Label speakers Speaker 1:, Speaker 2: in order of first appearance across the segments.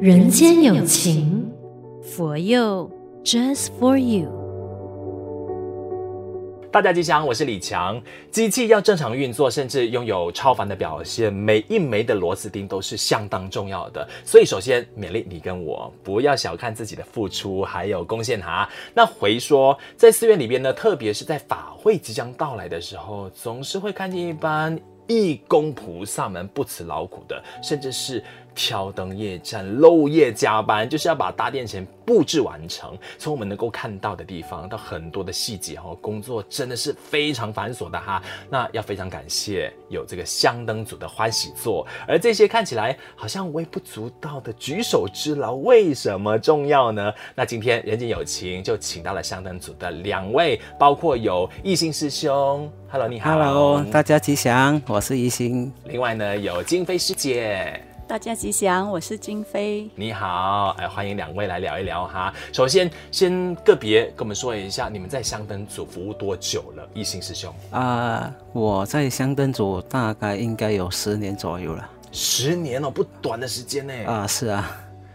Speaker 1: 人间有情，佛佑 Just for you。
Speaker 2: 大家吉祥，我是李强。机器要正常运作，甚至拥有超凡的表现，每一枚的螺丝钉都是相当重要的。所以，首先勉励你跟我不要小看自己的付出还有贡献哈。那回说，在寺院里边呢，特别是在法会即将到来的时候，总是会看见一般义工菩萨们不辞劳苦的，甚至是。挑灯夜战、漏夜加班，就是要把大殿前布置完成。从我们能够看到的地方到很多的细节哈，工作真的是非常繁琐的哈。那要非常感谢有这个香灯组的欢喜座，而这些看起来好像微不足道的举手之劳，为什么重要呢？那今天人间有情就请到了香灯组的两位，包括有一心师兄，Hello，你好
Speaker 3: ，Hello，大家吉祥，我是一心。
Speaker 2: 另外呢，有金飞师姐。
Speaker 4: 大家吉祥，我是金飞。
Speaker 2: 你好，哎，欢迎两位来聊一聊哈。首先，先个别跟我们说一下，你们在香灯组服务多久了？一心师兄
Speaker 3: 啊、呃，我在香灯组大概应该有十年左右了。
Speaker 2: 十年哦，不短的时间呢。
Speaker 3: 啊，是啊，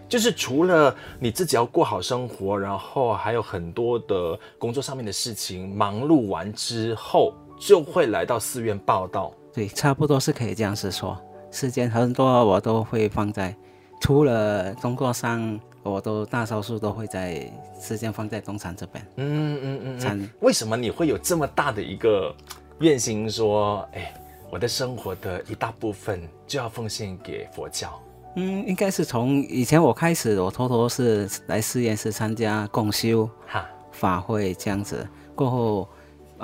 Speaker 2: 就是除了你自己要过好生活，然后还有很多的工作上面的事情，忙碌完之后，就会来到寺院报道。
Speaker 3: 对，差不多是可以这样子说。时间很多，我都会放在，除了工作上，我都大多数都会在时间放在东禅这边。
Speaker 2: 嗯嗯嗯嗯。为什么你会有这么大的一个愿心，说，哎，我的生活的一大部分就要奉献给佛教？
Speaker 3: 嗯，应该是从以前我开始，我偷偷是来寺院是参加共修哈法会这样子，过后。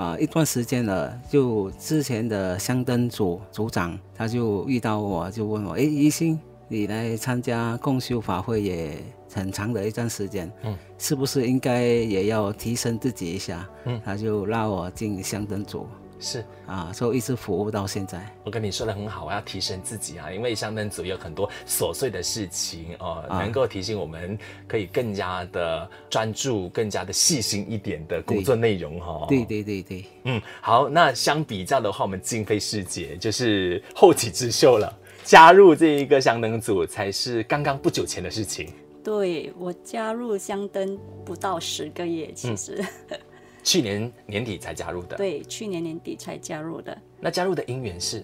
Speaker 3: 啊、呃，一段时间了，就之前的香灯组组长，他就遇到我，就问我，哎，一心，你来参加共修法会也很长的一段时间，嗯，是不是应该也要提升自己一下？嗯，他就拉我进香灯组。是啊，所以一直服务到现在。
Speaker 2: 我跟你说的很好，我要提升自己啊，因为香灯组有很多琐碎的事情哦，啊、能够提醒我们可以更加的专注、更加的细心一点的工作内容哈。
Speaker 3: 对对对对，
Speaker 2: 嗯，好，那相比较的话，我们金飞师姐就是后起之秀了，加入这一个香灯组才是刚刚不久前的事情。
Speaker 4: 对，我加入香灯不到十个月，其实。嗯
Speaker 2: 去年年底才加入的，
Speaker 4: 对，去年年底才加入的。
Speaker 2: 那加入的因缘是，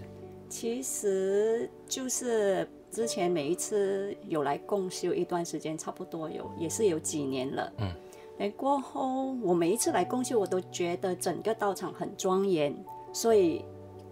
Speaker 4: 其实就是之前每一次有来共修一段时间，差不多有也是有几年了。嗯，哎，过后我每一次来共修，我都觉得整个道场很庄严，所以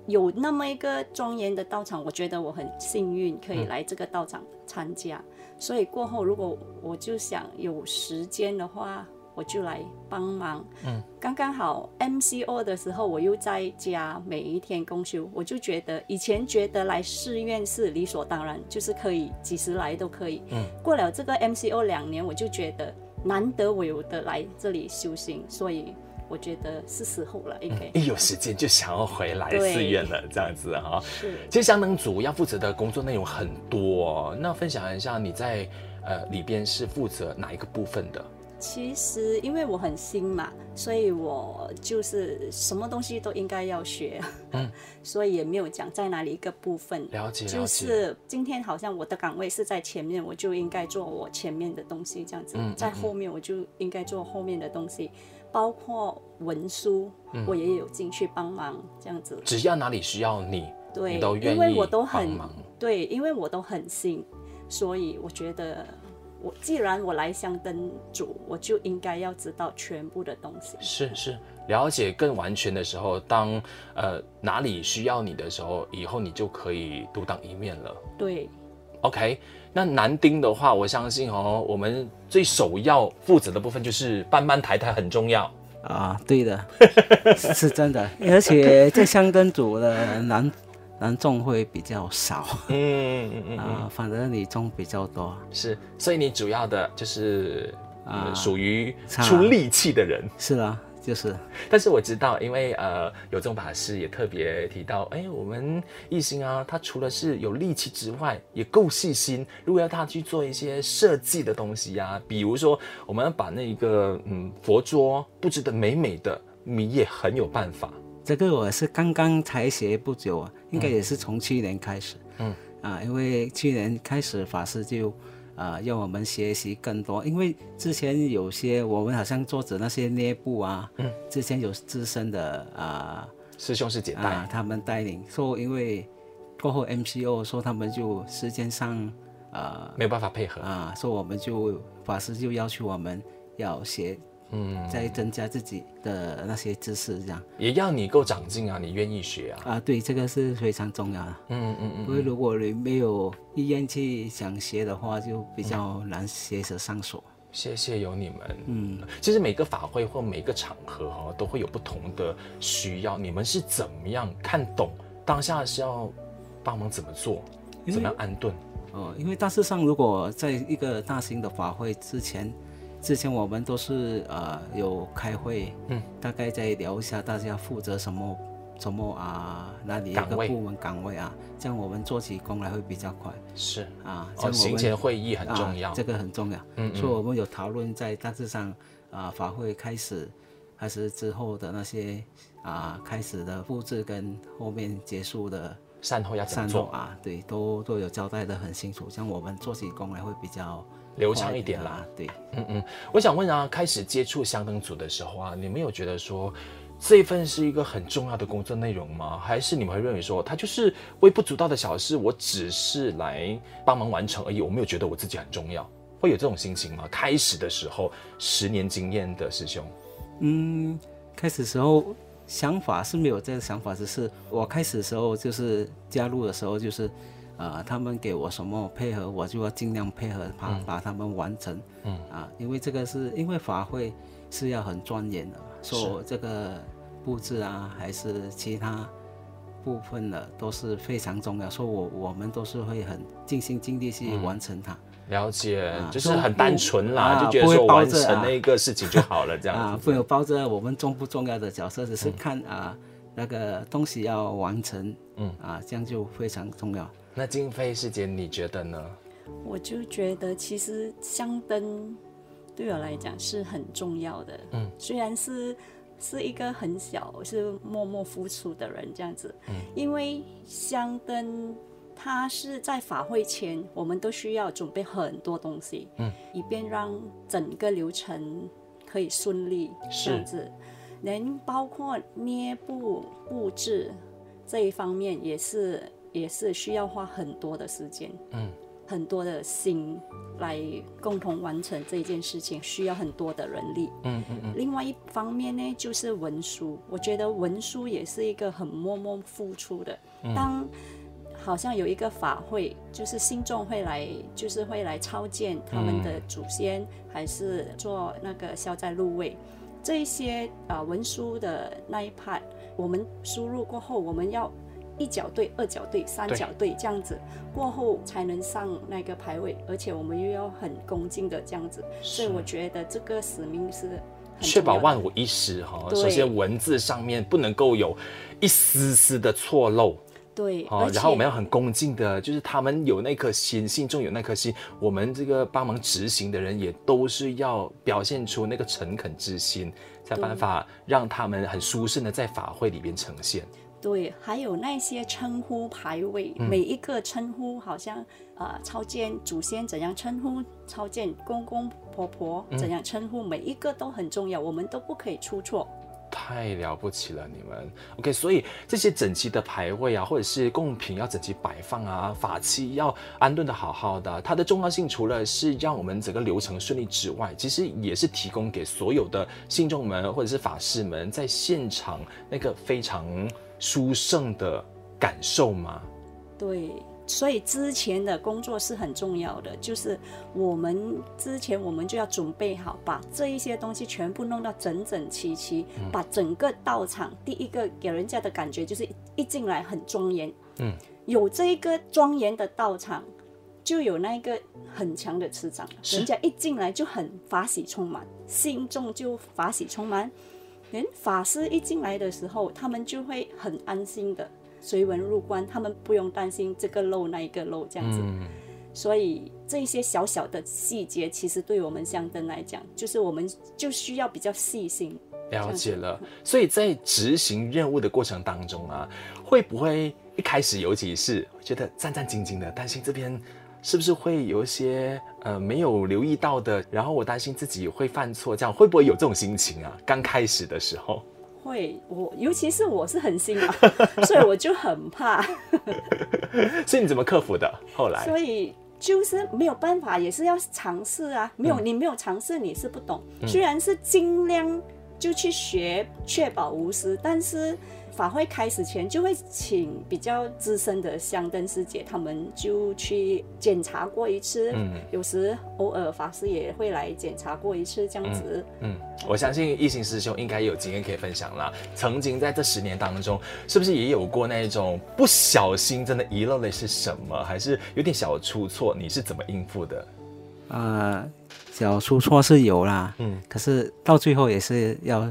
Speaker 4: 有那么一个庄严的道场，我觉得我很幸运可以来这个道场参加。嗯，所以过后如果我就想有时间的话。我就来帮忙，嗯，刚刚好 MCO 的时候，我又在家每一天公休，我就觉得以前觉得来寺院是理所当然，就是可以几时来都可以，嗯，过了这个 MCO 两年，我就觉得难得我有的来这里修行，所以我觉得是时候了，应该、
Speaker 2: 嗯、一有时间就想要回来寺院了，这样子哈。是，其实香灯组要负责的工作内容很多，那分享一下你在呃里边是负责哪一个部分的？
Speaker 4: 其实因为我很新嘛，所以我就是什么东西都应该要学，嗯，所以也没有讲在哪里一个部分。
Speaker 2: 了解。
Speaker 4: 就是今天好像我的岗位是在前面，我就应该做我前面的东西，这样子。嗯，在后面我就应该做后面的东西，嗯，包括文书，嗯，我也有进去帮忙，这样子。
Speaker 2: 只要哪里需要你，
Speaker 4: 对，
Speaker 2: 你都愿意
Speaker 4: 因为我都很对，因为我都很新，所以我觉得。我既然我来香灯组，我就应该要知道全部的东西。
Speaker 2: 是是，了解更完全的时候，当呃哪里需要你的时候，以后你就可以独当一面了。
Speaker 4: 对
Speaker 2: ，OK。那男丁的话，我相信哦，我们最首要负责的部分就是搬搬抬抬很重要
Speaker 3: 啊。对的，是真的，而且在香灯组的男。男众会比较少，嗯嗯嗯 啊，反正女众比较多，
Speaker 2: 是，所以你主要的就是啊，属于出力气的人，
Speaker 3: 是啊，就是。
Speaker 2: 但是我知道，因为呃，有种法师也特别提到，哎，我们艺兴啊，他除了是有力气之外，也够细心。如果要他去做一些设计的东西呀、啊，比如说我们要把那个嗯佛桌布置得美美的，你也很有办法。
Speaker 3: 这个我是刚刚才学不久啊，应该也是从去年开始。嗯啊，因为去年开始法师就啊，让我们学习更多。因为之前有些我们好像做着那些捏布啊，嗯，之前有资深的啊
Speaker 2: 师兄师姐带、
Speaker 3: 啊、他们带领，说因为过后 MCO 说他们就时间上啊
Speaker 2: 没有办法配合
Speaker 3: 啊，说我们就法师就要求我们要学。嗯，再增加自己的那些知识，这样
Speaker 2: 也要你够长进啊，你愿意学啊？
Speaker 3: 啊，对，这个是非常重要的。嗯嗯嗯，因为如果你没有意愿去想学的话，就比较难学得上手。
Speaker 2: 谢谢有你们。嗯，其实每个法会或每个场合哈，都会有不同的需要。你们是怎么样看懂当下是要帮忙怎么做，怎么样安顿？
Speaker 3: 哦，因为大致上，如果在一个大型的法会之前。之前我们都是呃有开会，嗯，大概再聊一下大家负责什么什么啊，哪里一个部门岗位啊，这样我们做起工来会比较快。
Speaker 2: 是。
Speaker 3: 啊，
Speaker 2: 哦，行前会议很重要，
Speaker 3: 啊，这个很重要。嗯，嗯，所以我们有讨论在大致上啊，法会开始还是之后的那些啊开始的布置跟后面结束的
Speaker 2: 善后要怎么做
Speaker 3: 啊？对，都都有交代的很清楚，像我们做起工来会比较。
Speaker 2: 流畅一点啦，
Speaker 3: 对，
Speaker 2: 嗯嗯，我想问啊，开始接触香灯组的时候啊，你们有觉得说这一份是一个很重要的工作内容吗？还是你们会认为说它就是微不足道的小事，我只是来帮忙完成而已，我没有觉得我自己很重要，会有这种心情吗？开始的时候，十年经验的师兄，
Speaker 3: 嗯，开始时候想法是没有这个想法，只是我开始的时候就是加入的时候就是。啊、呃，他们给我什么配合，我就要尽量配合，把把他们完成。嗯啊，因为这个是因为法会是要很庄严的，说这个布置啊，还是其他部分的都是非常重要。说我我们都是会很尽心尽力去完成它。
Speaker 2: 嗯、了解、啊，就是很单纯啦、啊，就觉得说完成那个事情就好了，这样子。
Speaker 3: 啊，不有抱着我们重不重要的角色，只是看、嗯、啊那个东西要完成。嗯啊，这样就非常重要。
Speaker 2: 那金飞师姐，你觉得呢？
Speaker 4: 我就觉得，其实香灯对我来讲是很重要的。嗯，虽然是是一个很小、是默默付出的人这样子。嗯，因为香灯它是在法会前，我们都需要准备很多东西，嗯，以便让整个流程可以顺利这样子。能包括捏布布置这一方面也是。也是需要花很多的时间，嗯，很多的心来共同完成这件事情，需要很多的人力，嗯嗯嗯。另外一方面呢，就是文书，我觉得文书也是一个很默默付出的。当好像有一个法会，就是信众会来，就是会来超见他们的祖先，还是做那个消灾入位，这一些啊、呃、文书的那一 part，我们输入过后，我们要。一角对，二角对，三角对，这样子过后才能上那个牌位，而且我们又要很恭敬的这样子，所以我觉得这个使命是
Speaker 2: 确保万无一失哈。首先文字上面不能够有一丝丝的错漏，
Speaker 4: 对，
Speaker 2: 然后我们要很恭敬的，就是他们有那颗心，心中有那颗心，我们这个帮忙执行的人也都是要表现出那个诚恳之心，才办法让他们很舒适的在法会里边呈现。
Speaker 4: 对，还有那些称呼排位，嗯、每一个称呼好像啊，朝、呃、见祖先怎样称呼，超见公公婆婆怎样称呼，嗯，每一个都很重要，我们都不可以出错。
Speaker 2: 太了不起了，你们 OK。所以这些整齐的牌位啊，或者是贡品要整齐摆放啊，法器要安顿得好好的，它的重要性除了是让我们整个流程顺利之外，其实也是提供给所有的信众们或者是法师们在现场那个非常。殊胜的感受吗？
Speaker 4: 对，所以之前的工作是很重要的，就是我们之前我们就要准备好，把这一些东西全部弄到整整齐齐，嗯，把整个道场第一个给人家的感觉就是一进来很庄严，嗯，有这一个庄严的道场，就有那个很强的磁场，人家一进来就很法喜充满，心中就法喜充满。连法师一进来的时候，他们就会很安心的随文入关，他们不用担心这个漏那一个漏这样子。嗯、所以这些小小的细节，其实对我们香灯来讲，就是我们就需要比较细心。
Speaker 2: 了解了。所以在执行任务的过程当中啊，会不会一开始尤其是觉得战战兢兢的，担心这边是不是会有一些呃没有留意到的？然后我担心自己会犯错，这样会不会有这种心情啊？刚开始的时候，
Speaker 4: 会，我尤其是我是很新嘛，所以我就很怕。
Speaker 2: 所以你怎么克服的？后来，
Speaker 4: 所以就是没有办法，也是要尝试啊。没有、嗯、你没有尝试，你是不懂。虽然是尽量就去学，确保无私，但是。法会开始前就会请比较资深的香灯师姐，他们就去检查过一次。嗯，有时偶尔法师也会来检查过一次，这样子。
Speaker 2: 嗯，嗯，我相信一行师兄应该有经验可以分享啦。曾经在这十年当中，是不是也有过那一种不小心真的遗漏了是什么，还是有点小出错？你是怎么应付的？
Speaker 3: 啊、呃，小出错是有啦。嗯，可是到最后也是要。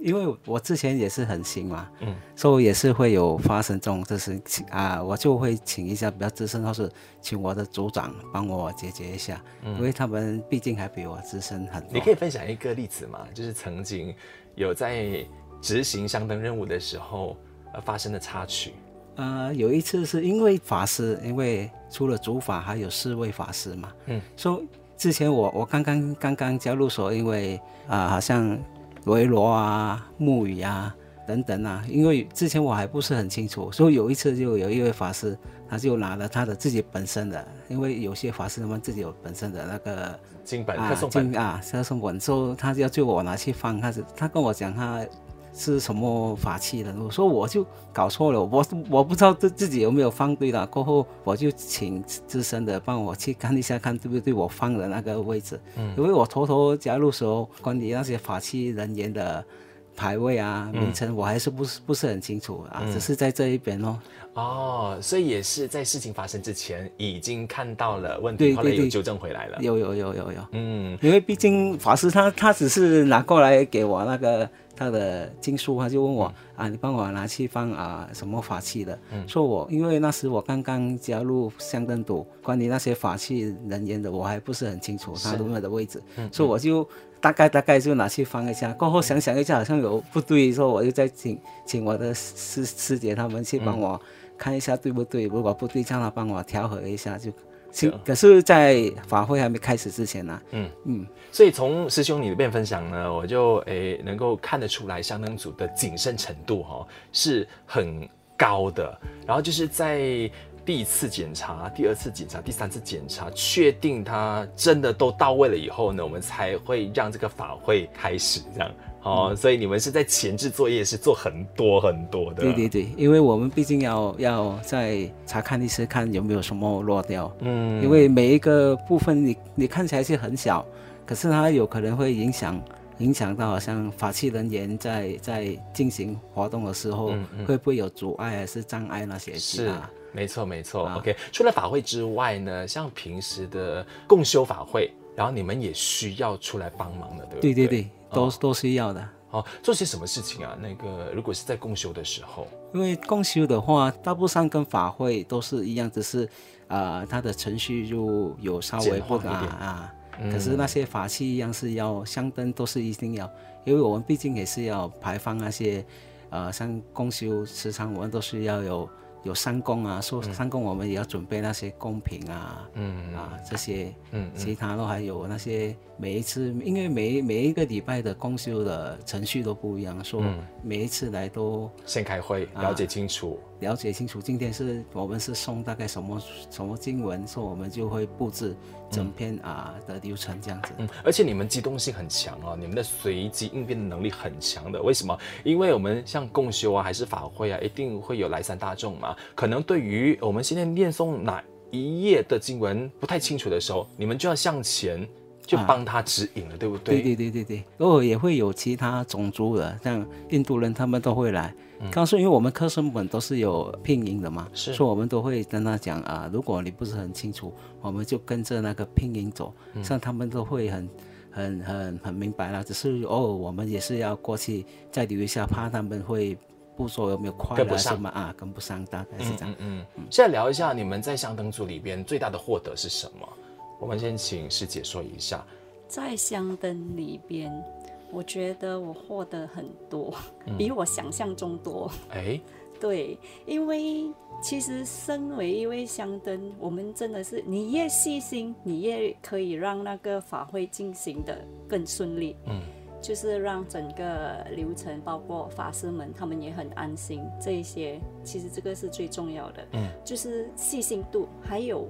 Speaker 3: 因为我之前也是很新嘛，嗯，所以也是会有发生这种事情啊，我就会请一下比较资深，或是请我的组长帮我解决一下，嗯，因为他们毕竟还比我资深很多。
Speaker 2: 你可以分享一个例子吗？就是曾经有在执行香灯任务的时候，呃，发生的插曲。
Speaker 3: 呃，有一次是因为法师，因为除了主法还有四位法师嘛，嗯，所以之前我我刚刚刚刚加入所，因为啊，呃，好像。维罗啊，木鱼啊，等等啊，因为之前我还不是很清楚，所以有一次就有一位法师，他就拿了他的自己本身的，因为有些法师他们自己有本身的那个
Speaker 2: 经本、
Speaker 3: 啊、经啊，特送本，说他要叫我拿去放，他是他跟我讲他。是什么法器的？我说我就搞错了，我我不知道自自己有没有放对了。过后我就请资深的帮我去看一下，看对不对我放的那个位置。嗯，因为我偷偷加入时候，关于那些法器人员的牌位啊、名称，我还是不是不是很清楚啊，只是在这一边哦。
Speaker 2: 哦，所以也是在事情发生之前已经看到了问题，后来又纠正回来了。
Speaker 3: 有有有有有，嗯，因为毕竟法师他他只是拿过来给我那个。他的经书，他就问我、嗯、啊，你帮我拿去放啊什么法器的？嗯、说我因为那时我刚刚加入香灯组，关于那些法器人员的，我还不是很清楚他们的位置，嗯、所以我就大概大概就拿去放一下。过后想想一下，好像有不对，说我就再请请我的师师姐他们去帮我看一下对不对，如果不对，叫他帮我调和一下就。行，可是，在法会还没开始之前呢、啊，嗯
Speaker 2: 嗯，所以从师兄你那边分享呢，我就诶能够看得出来香灯组的谨慎程度哈、哦、是很高的。然后就是在第一次检查、第二次检查、第三次检查，确定它真的都到位了以后呢，我们才会让这个法会开始这样。哦，所以你们是在前置作业是做很多很多的。
Speaker 3: 对对对，因为我们毕竟要要再查看一次，看有没有什么落掉。嗯，因为每一个部分你你看起来是很小，可是它有可能会影响影响到好像法器人员在在进行活动的时候，嗯嗯、会不会有阻碍还是障碍那些？
Speaker 2: 是，没错没错。啊、OK，除了法会之外呢，像平时的共修法会，然后你们也需要出来帮忙的，对不对？
Speaker 3: 对对对。都都是要的。
Speaker 2: 哦，做些什么事情啊？那个如果是在共修的时候，
Speaker 3: 因为共修的话，大部分跟法会都是一样，只是啊、呃，它的程序就有稍微不一点啊。嗯、可是那些法器一样是要香灯，都是一定要，因为我们毕竟也是要排放那些呃，像共修时常我们都是要有。有三公啊，说三公我们也要准备那些供品啊，嗯啊这些，嗯，其他都还有那些每一次，因为每每一个礼拜的公休的程序都不一样，说每一次来都
Speaker 2: 先开会了解清楚。
Speaker 3: 了解清楚，今天是我们是送大概什么什么经文，所以我们就会布置整篇啊的流程这样子。
Speaker 2: 嗯，而且你们机动性很强哦，你们的随机应变的能力很强的。为什么？因为我们像共修啊，还是法会啊，一定会有来三大众嘛。可能对于我们现在念诵哪一页的经文不太清楚的时候，你们就要向前就帮他指引了，啊、对不对？
Speaker 3: 对对对对对。偶尔也会有其他种族的，像印度人，他们都会来。告诉，因为我们科生本都是有拼音的嘛，是所以我们都会跟他讲啊，如果你不是很清楚，我们就跟着那个拼音走，像、嗯、他们都会很、很、很、很明白了。只是偶尔我们也是要过去再留一下，怕他们会不说有没有快了什么啊，跟不上，大概是这样。嗯嗯。
Speaker 2: 嗯现在聊一下你们在香灯组里边最大的获得是什么？我们先请师姐说一下。
Speaker 4: 在香灯里边。我觉得我获得很多，比我想象中多。哎、对，因为其实身为一位香灯，我们真的是你越细心，你越可以让那个法会进行的更顺利。嗯，就是让整个流程，包括法师们他们也很安心。这一些其实这个是最重要的。嗯，就是细心度，还有。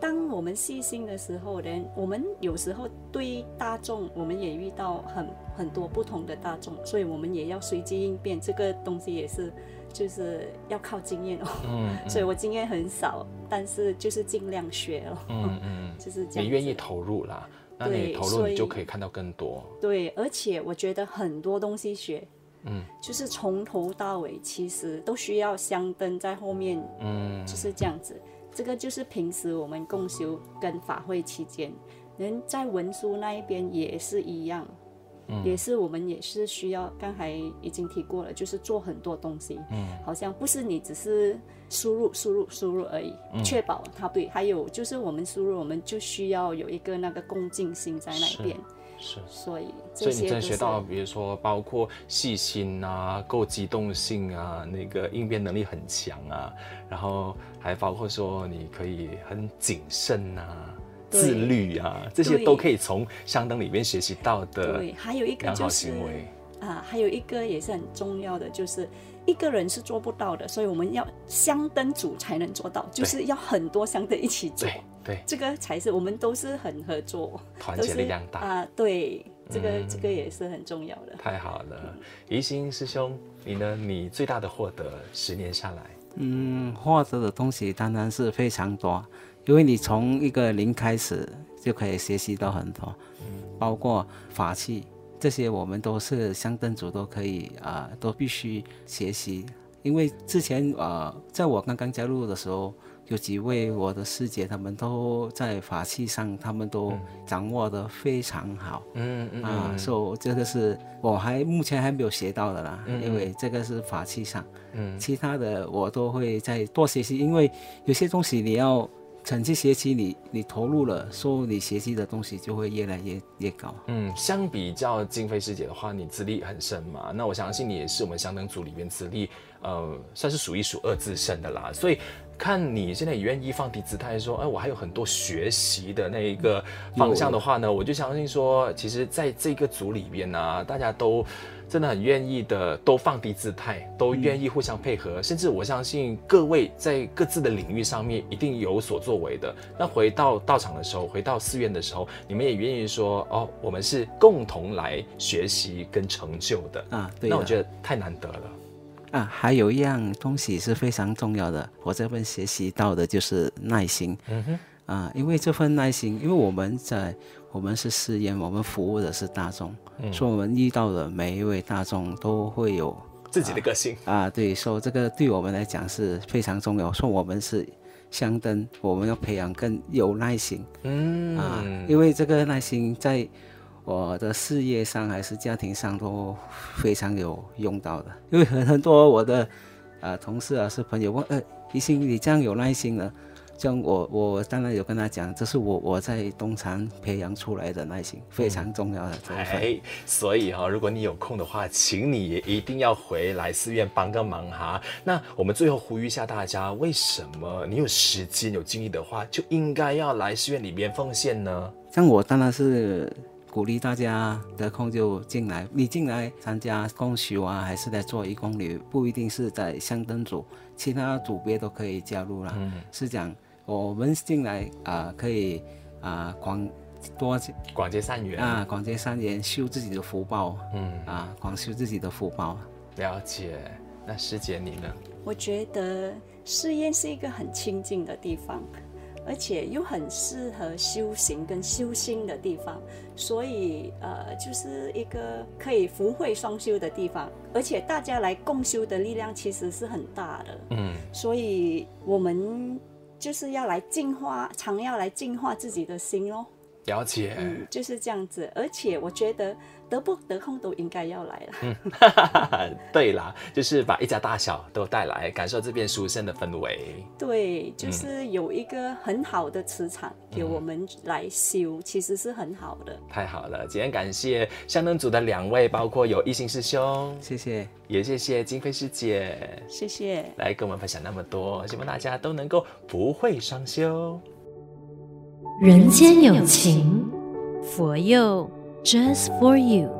Speaker 4: 当我们细心的时候，人我们有时候对大众，我们也遇到很很多不同的大众，所以我们也要随机应变。这个东西也是，就是要靠经验哦。嗯，嗯。所以我经验很少，但是就是尽量学哦。嗯嗯。就是这样。
Speaker 2: 你愿意投入啦，那你投入你就可以看到更多。
Speaker 4: 对，而且我觉得很多东西学，嗯，就是从头到尾其实都需要香灯在后面，嗯，就是这样子。这个就是平时我们共修跟法会期间，人在文书那一边也是一样，嗯，也是我们也是需要，刚才已经提过了，就是做很多东西，嗯，好像不是你只是输入输入输入而已，嗯，确保它对，还有就是我们输入，我们就需要有一个那个恭敬心在那边。是，所以
Speaker 2: 所以你真学到，比如说包括细心啊，够机动性啊，那个应变能力很强啊，然后还包括说你可以很谨慎啊，自律啊，这些都可以从香灯里面学习到的。
Speaker 4: 对，还有一个就是啊，还有一个也是很重要的，就是一个人是做不到的，所以我们要相灯组才能做到，就是要很多相灯一起做。
Speaker 2: 对，
Speaker 4: 这个才是我们都是很合作，
Speaker 2: 团结力量大
Speaker 4: 啊！对，这个、嗯、这个也是很重要的。
Speaker 2: 太好了，宜兴师兄，你呢？你最大的获得，十年下来，
Speaker 3: 嗯，获得的东西当然是非常多，因为你从一个零开始就可以学习到很多，嗯、包括法器这些，我们都是香灯组都可以啊、呃，都必须学习，因为之前啊、呃，在我刚刚加入的时候。有几位我的师姐，他们都在法器上，他们都掌握的非常好。嗯嗯啊，所以这个是我还目前还没有学到的啦，因为这个是法器上。嗯，其他的我都会再多学习，因为有些东西你要长期学习，你你投入了，所以你学习的东西就会越来越越高。
Speaker 2: 嗯，相比较静妃师姐的话，你资历很深嘛，那我相信你也是我们香灯组里面资历呃算是数一数二资深的啦，所以。看你现在也愿意放低姿态说，哎，我还有很多学习的那一个方向的话呢，我就相信说，其实在这个组里边呢、大家都真的很愿意的，都放低姿态，都愿意互相配合，嗯、甚至我相信各位在各自的领域上面一定有所作为的。那回到道场的时候，回到寺院的时候，你们也愿意说，哦，我们是共同来学习跟成就的啊。对，那我觉得太难得了。
Speaker 3: 啊，还有一样东西是非常重要的，我这边学习到的就是耐心。嗯哼，啊，因为这份耐心，因为我们在我们是寺院，我们服务的是大众，嗯、所以我们遇到的每一位大众都会有
Speaker 2: 自己的个性
Speaker 3: 啊。啊，对，所以这个对我们来讲是非常重要。说我们是香灯，我们要培养更有耐心。嗯啊，因为这个耐心在。我的事业上还是家庭上都非常有用到的，因为很很多我的啊、呃、同事啊是朋友问，呃，宜心你这样有耐心呢？这样我我当然有跟他讲，这是我我在东禅培养出来的耐心，非常重要的这一份。
Speaker 2: 哎，所以哈、哦，如果你有空的话，请你也一定要回来寺院帮个忙哈。那我们最后呼吁一下大家，为什么你有时间有精力的话，就应该要来寺院里边奉献呢？
Speaker 3: 像我当然是。鼓励大家得空就进来，你进来参加共修啊，还是在做义工旅，不一定是在香灯组，其他组别都可以加入啦。嗯，是讲我们进来啊、呃，可以啊广多
Speaker 2: 广结善缘
Speaker 3: 啊，广结善缘，修自己的福报。嗯啊，广修自己的福报。
Speaker 2: 了解。那师姐你呢？
Speaker 4: 我觉得寺院是一个很清静的地方。而且又很适合修行跟修心的地方，所以呃，就是一个可以福慧双修的地方。而且大家来共修的力量其实是很大的，嗯，所以我们就是要来净化，常要来净化自己的心哦。
Speaker 2: 了解，
Speaker 4: 嗯，就是这样子。而且我觉得得不得空都应该要来了。
Speaker 2: 嗯，对啦，就是把一家大小都带来，感受这边殊胜的氛围。
Speaker 4: 对，就是有一个很好的磁场给我们来修，嗯、其实是很好的。
Speaker 2: 太好了，今天感谢香灯组的两位，包括有一心师兄，
Speaker 3: 谢谢，
Speaker 2: 也谢谢金飞师姐，
Speaker 4: 谢谢，
Speaker 2: 来跟我们分享那么多，希望大家都能够不会双修。
Speaker 1: 人间有情，佛佑 Just for you。